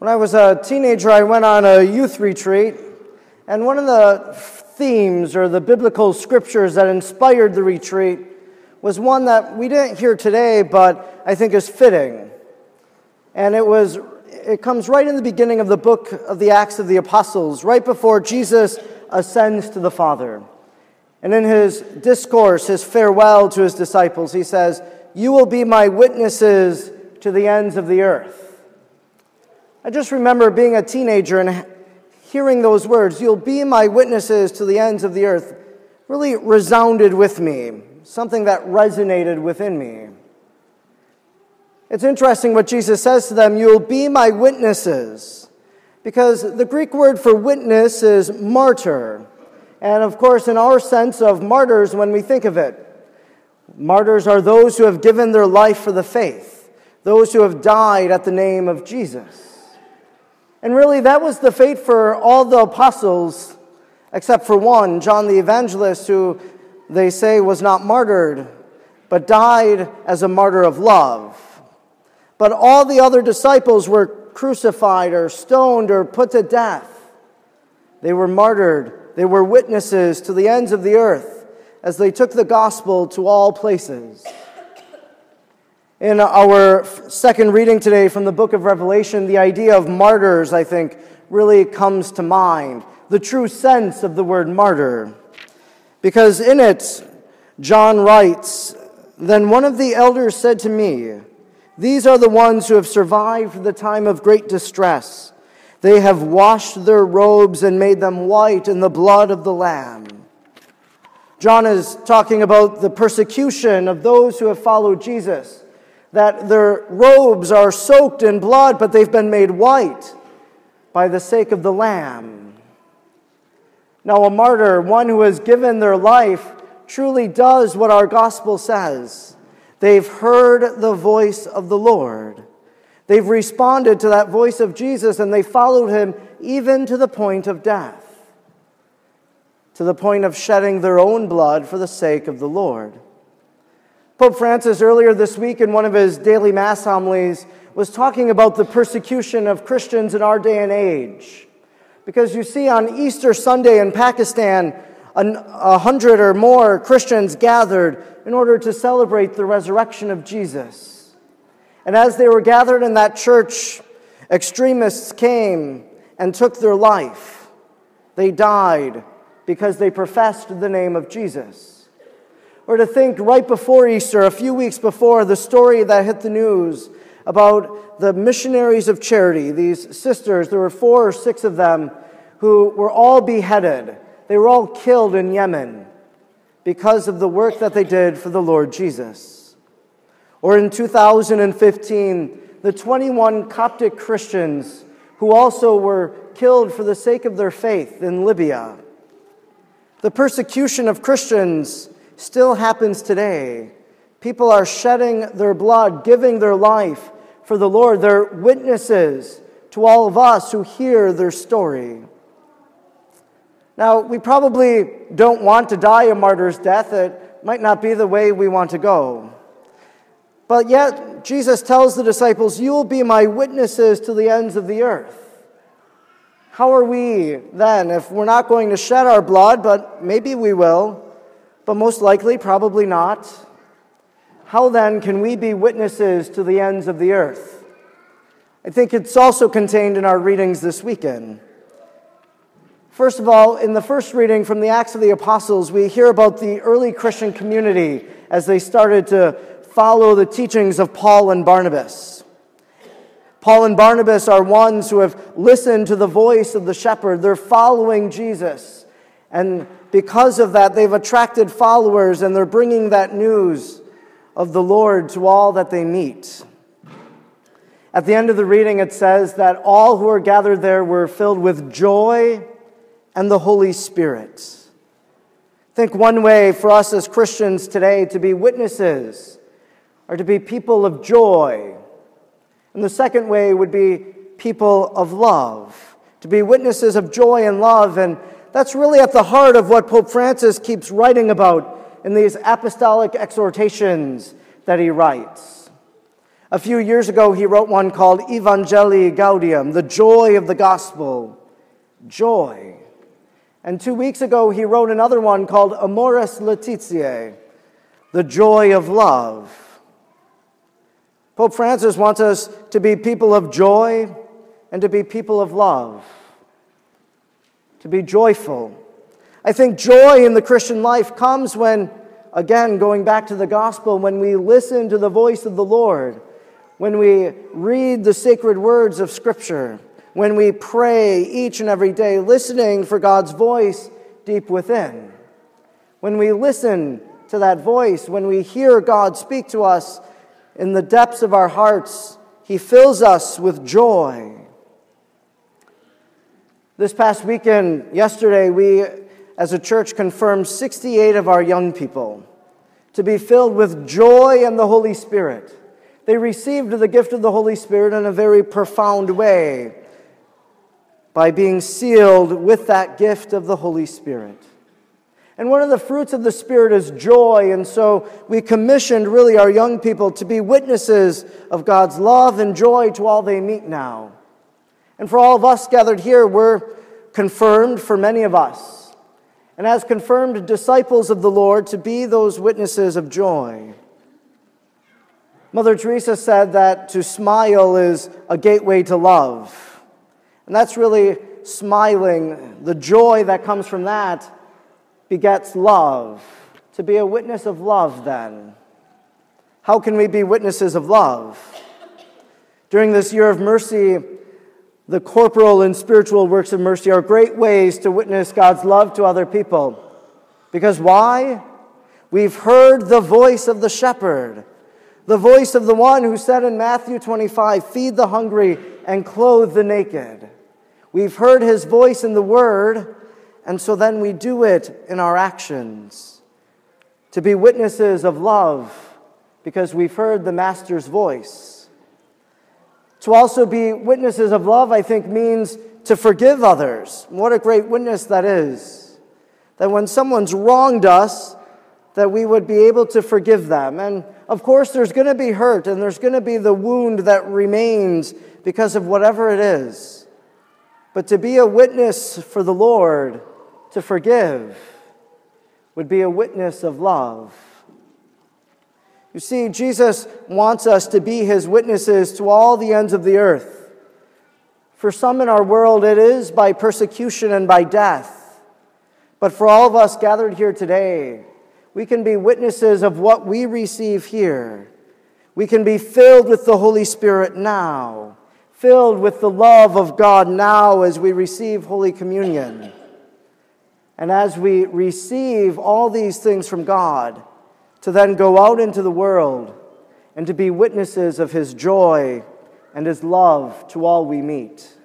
When I was a teenager, I went on a youth retreat, and one of the themes or the biblical scriptures that inspired the retreat was one that we didn't hear today, but I think is fitting. And it was it comes right in the beginning of the book of the Acts of the Apostles, right before Jesus ascends to the Father. And in his discourse, his farewell to his disciples, he says, You will be my witnesses to the ends of the earth. I just remember being a teenager and hearing those words, You'll be my witnesses to the ends of the earth, really resounded with me, something that resonated within me. It's interesting what Jesus says to them You'll be my witnesses, because the Greek word for witness is martyr. And of course, in our sense of martyrs, when we think of it, martyrs are those who have given their life for the faith, those who have died at the name of Jesus. And really, that was the fate for all the apostles, except for one, John the Evangelist, who they say was not martyred, but died as a martyr of love. But all the other disciples were crucified or stoned or put to death. They were martyred. They were witnesses to the ends of the earth as they took the gospel to all places. In our second reading today from the book of Revelation, the idea of martyrs, I think, really comes to mind. The true sense of the word martyr. Because in it, John writes, Then one of the elders said to me, These are the ones who have survived the time of great distress. They have washed their robes and made them white in the blood of the Lamb. John is talking about the persecution of those who have followed Jesus that their robes are soaked in blood, but they've been made white by the sake of the Lamb. Now, a martyr, one who has given their life, truly does what our gospel says. They've heard the voice of the Lord. They've responded to that voice of Jesus and they followed him even to the point of death, to the point of shedding their own blood for the sake of the Lord. Pope Francis, earlier this week in one of his daily Mass homilies, was talking about the persecution of Christians in our day and age. Because you see, on Easter Sunday in Pakistan, a hundred or more Christians gathered in order to celebrate the resurrection of Jesus. And as they were gathered in that church, extremists came and took their life. They died because they professed the name of Jesus or to think right before Easter, a few weeks before, the story that hit the news about the missionaries of charity, these sisters, there were four or six of them who were all beheaded. They were all killed in Yemen because of the work that they did for the Lord Jesus. Or in 2015, the 21 Coptic Christians who also were killed for the sake of their faith in Libya. The persecution of Christians still happens today. People are shedding their blood, giving their life for the Lord. They're witnesses to all of us who hear their story. Now, we probably don't want to die a martyr's death. It might not be the way we want to go. But yet, Jesus tells the disciples, You will be my witnesses to the ends of the earth. How are we then, if we're not going to shed our blood, but maybe we will? But most likely, probably not. How then can we be witnesses to the ends of the earth? I think it's also contained in our readings this weekend. First of all, in the first reading from the Acts of the Apostles, we hear about the early Christian community as they started to follow the teachings of Paul and Barnabas. Paul and Barnabas are ones who have listened to the voice of the shepherd. They're following Jesus. And because of that, they've attracted followers and they're bringing that news of the Lord to all that they meet. At the end of the reading, it says that all who were gathered there were filled with joy and the Holy Spirit. Think one way for us as Christians today to be witnesses are to be people of joy. And the second way would be people of love, to be witnesses of joy and love. And that's really at the heart of what Pope Francis keeps writing about in these apostolic exhortations that he writes. A few years ago, he wrote one called Evangelii Gaudium, the joy of the gospel. Joy. And two weeks ago, he wrote another one called Amoris Laetitia, the joy of love. Pope Francis wants us to be people of joy and to be people of love, to be joyful. I think joy in the Christian life comes when, again, going back to the gospel, when we listen to the voice of the Lord, when we read the sacred words of Scripture, when we pray each and every day, listening for God's voice deep within. When we listen to that voice, when we hear God speak to us in the depths of our hearts, He fills us with joy. This past weekend, yesterday, we as a church confirmed 68 of our young people to be filled with joy and the Holy Spirit. They received the gift of the Holy Spirit in a very profound way by being sealed with that gift of the Holy Spirit. And one of the fruits of the Spirit is joy. And so we commissioned really our young people to be witnesses of God's love and joy to all they meet now. And for all of us gathered here, we're confirmed for many of us. And as confirmed disciples of the Lord, to be those witnesses of joy. Mother Teresa said that to smile is a gateway to love. And that's really smiling. The joy that comes from that begets love. To be a witness of love, then. How can we be witnesses of love? During this year of mercy, the corporal and spiritual works of mercy are great ways to witness God's love to other people. Because why? We've heard the voice of the shepherd, the voice of the one who said in Matthew 25, Feed the hungry and clothe the naked. We've heard his voice in the word, and so then we do it in our actions. To be witnesses of love because we've heard the Master's voice. To also be witnesses of love, I think, means to forgive others. What a great witness that is. That when someone's wronged us, that we would be able to forgive them. And of course, there's going to be hurt and there's going to be the wound that remains because of whatever it is. But to be a witness for the Lord, to forgive, would be a witness of love. You see, Jesus wants us to be his witnesses to all the ends of the earth. For some in our world, it is by persecution and by death. But for all of us gathered here today, we can be witnesses of what we receive here. We can be filled with the Holy Spirit now filled with the love of God now as we receive Holy Communion. And as we receive all these things from God, to then go out into the world and to be witnesses of His joy and His love to all we meet.